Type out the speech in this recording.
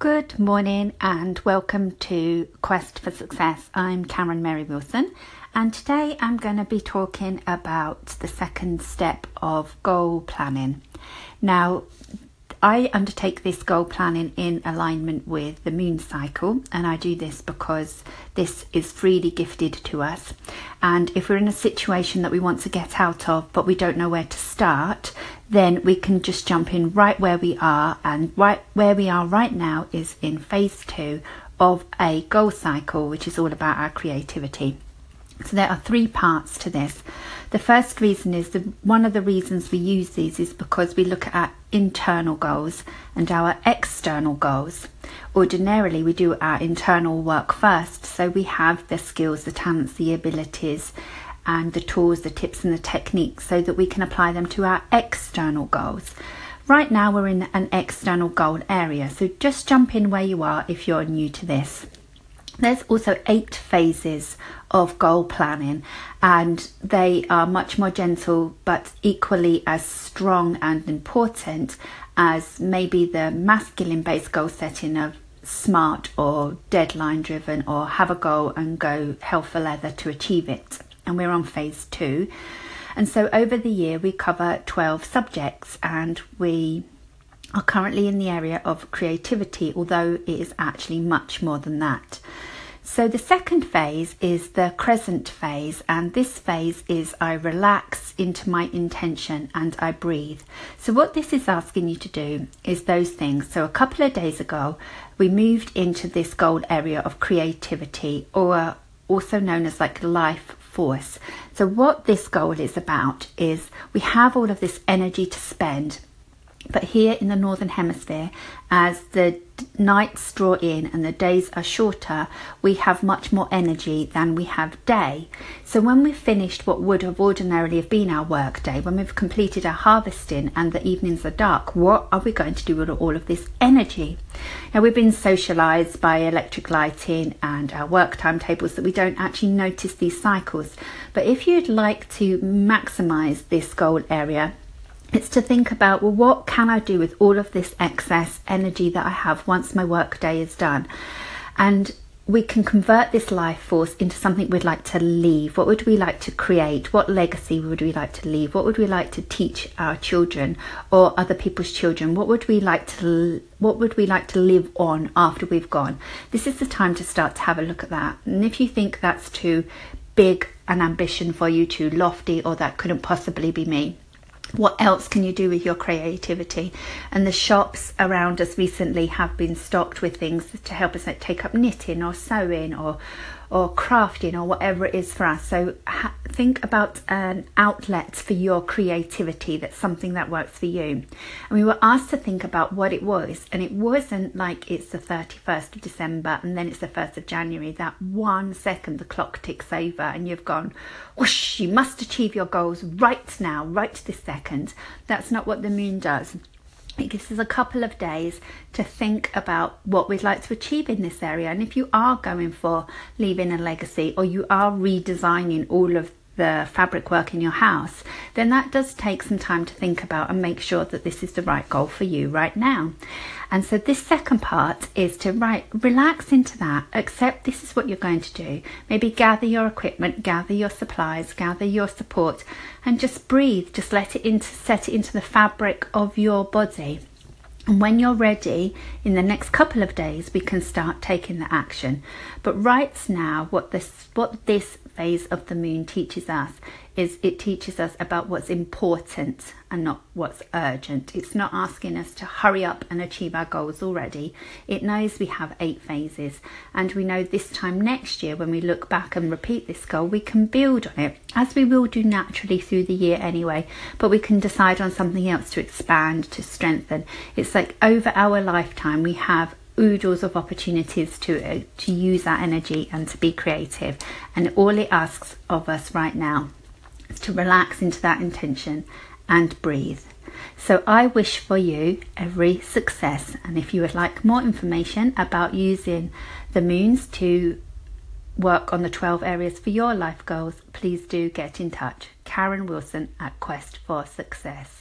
Good morning and welcome to Quest for Success. I'm Karen Mary Wilson, and today I'm going to be talking about the second step of goal planning. Now, I undertake this goal planning in alignment with the moon cycle, and I do this because this is freely gifted to us. And if we're in a situation that we want to get out of, but we don't know where to start, then we can just jump in right where we are. And right where we are right now is in phase two of a goal cycle, which is all about our creativity. So there are three parts to this. The first reason is that one of the reasons we use these is because we look at our internal goals and our external goals. Ordinarily, we do our internal work first, so we have the skills, the talents, the abilities, and the tools, the tips, and the techniques so that we can apply them to our external goals. Right now, we're in an external goal area, so just jump in where you are if you're new to this. There's also eight phases of goal planning, and they are much more gentle but equally as strong and important as maybe the masculine based goal setting of smart or deadline driven or have a goal and go hell for leather to achieve it. And we're on phase two. And so over the year, we cover 12 subjects and we are currently in the area of creativity, although it is actually much more than that. So the second phase is the crescent phase, and this phase is I relax into my intention and I breathe. So what this is asking you to do is those things. So a couple of days ago, we moved into this gold area of creativity, or also known as like life force. So what this goal is about is we have all of this energy to spend but here in the Northern Hemisphere, as the nights draw in and the days are shorter, we have much more energy than we have day. So when we've finished what would have ordinarily have been our work day, when we've completed our harvesting and the evenings are dark, what are we going to do with all of this energy? Now we've been socialized by electric lighting and our work timetables that we don't actually notice these cycles. But if you'd like to maximize this goal area, it's to think about well what can i do with all of this excess energy that i have once my work day is done? And we can convert this life force into something we'd like to leave. What would we like to create? What legacy would we like to leave? What would we like to teach our children or other people's children? What would we like to what would we like to live on after we've gone? This is the time to start to have a look at that. And if you think that's too big an ambition for you too lofty or that couldn't possibly be me what else can you do with your creativity? And the shops around us recently have been stocked with things to help us like, take up knitting or sewing or or crafting or whatever it is for us. So ha- think about an outlet for your creativity that's something that works for you. And we were asked to think about what it was, and it wasn't like it's the 31st of December and then it's the 1st of January. That one second the clock ticks over and you've gone, whoosh, you must achieve your goals right now, right this second. That's not what the moon does. It gives us a couple of days to think about what we'd like to achieve in this area. And if you are going for leaving a legacy or you are redesigning all of the fabric work in your house, then that does take some time to think about and make sure that this is the right goal for you right now. And so this second part is to right relax into that, accept this is what you're going to do. Maybe gather your equipment, gather your supplies, gather your support, and just breathe. Just let it into set it into the fabric of your body. And when you're ready, in the next couple of days, we can start taking the action. But right now, what this what this phase of the moon teaches us is it teaches us about what's important and not what's urgent. It's not asking us to hurry up and achieve our goals already. It knows we have eight phases, and we know this time next year, when we look back and repeat this goal, we can build on it as we will do naturally through the year anyway. But we can decide on something else to expand, to strengthen. It's like over our lifetime, we have oodles of opportunities to uh, to use that energy and to be creative. And all it asks of us right now is to relax into that intention and breathe. So i wish for you every success. And if you would like more information about using the moons to work on the 12 areas for your life goals please do get in touch. Karen wilson at quest for success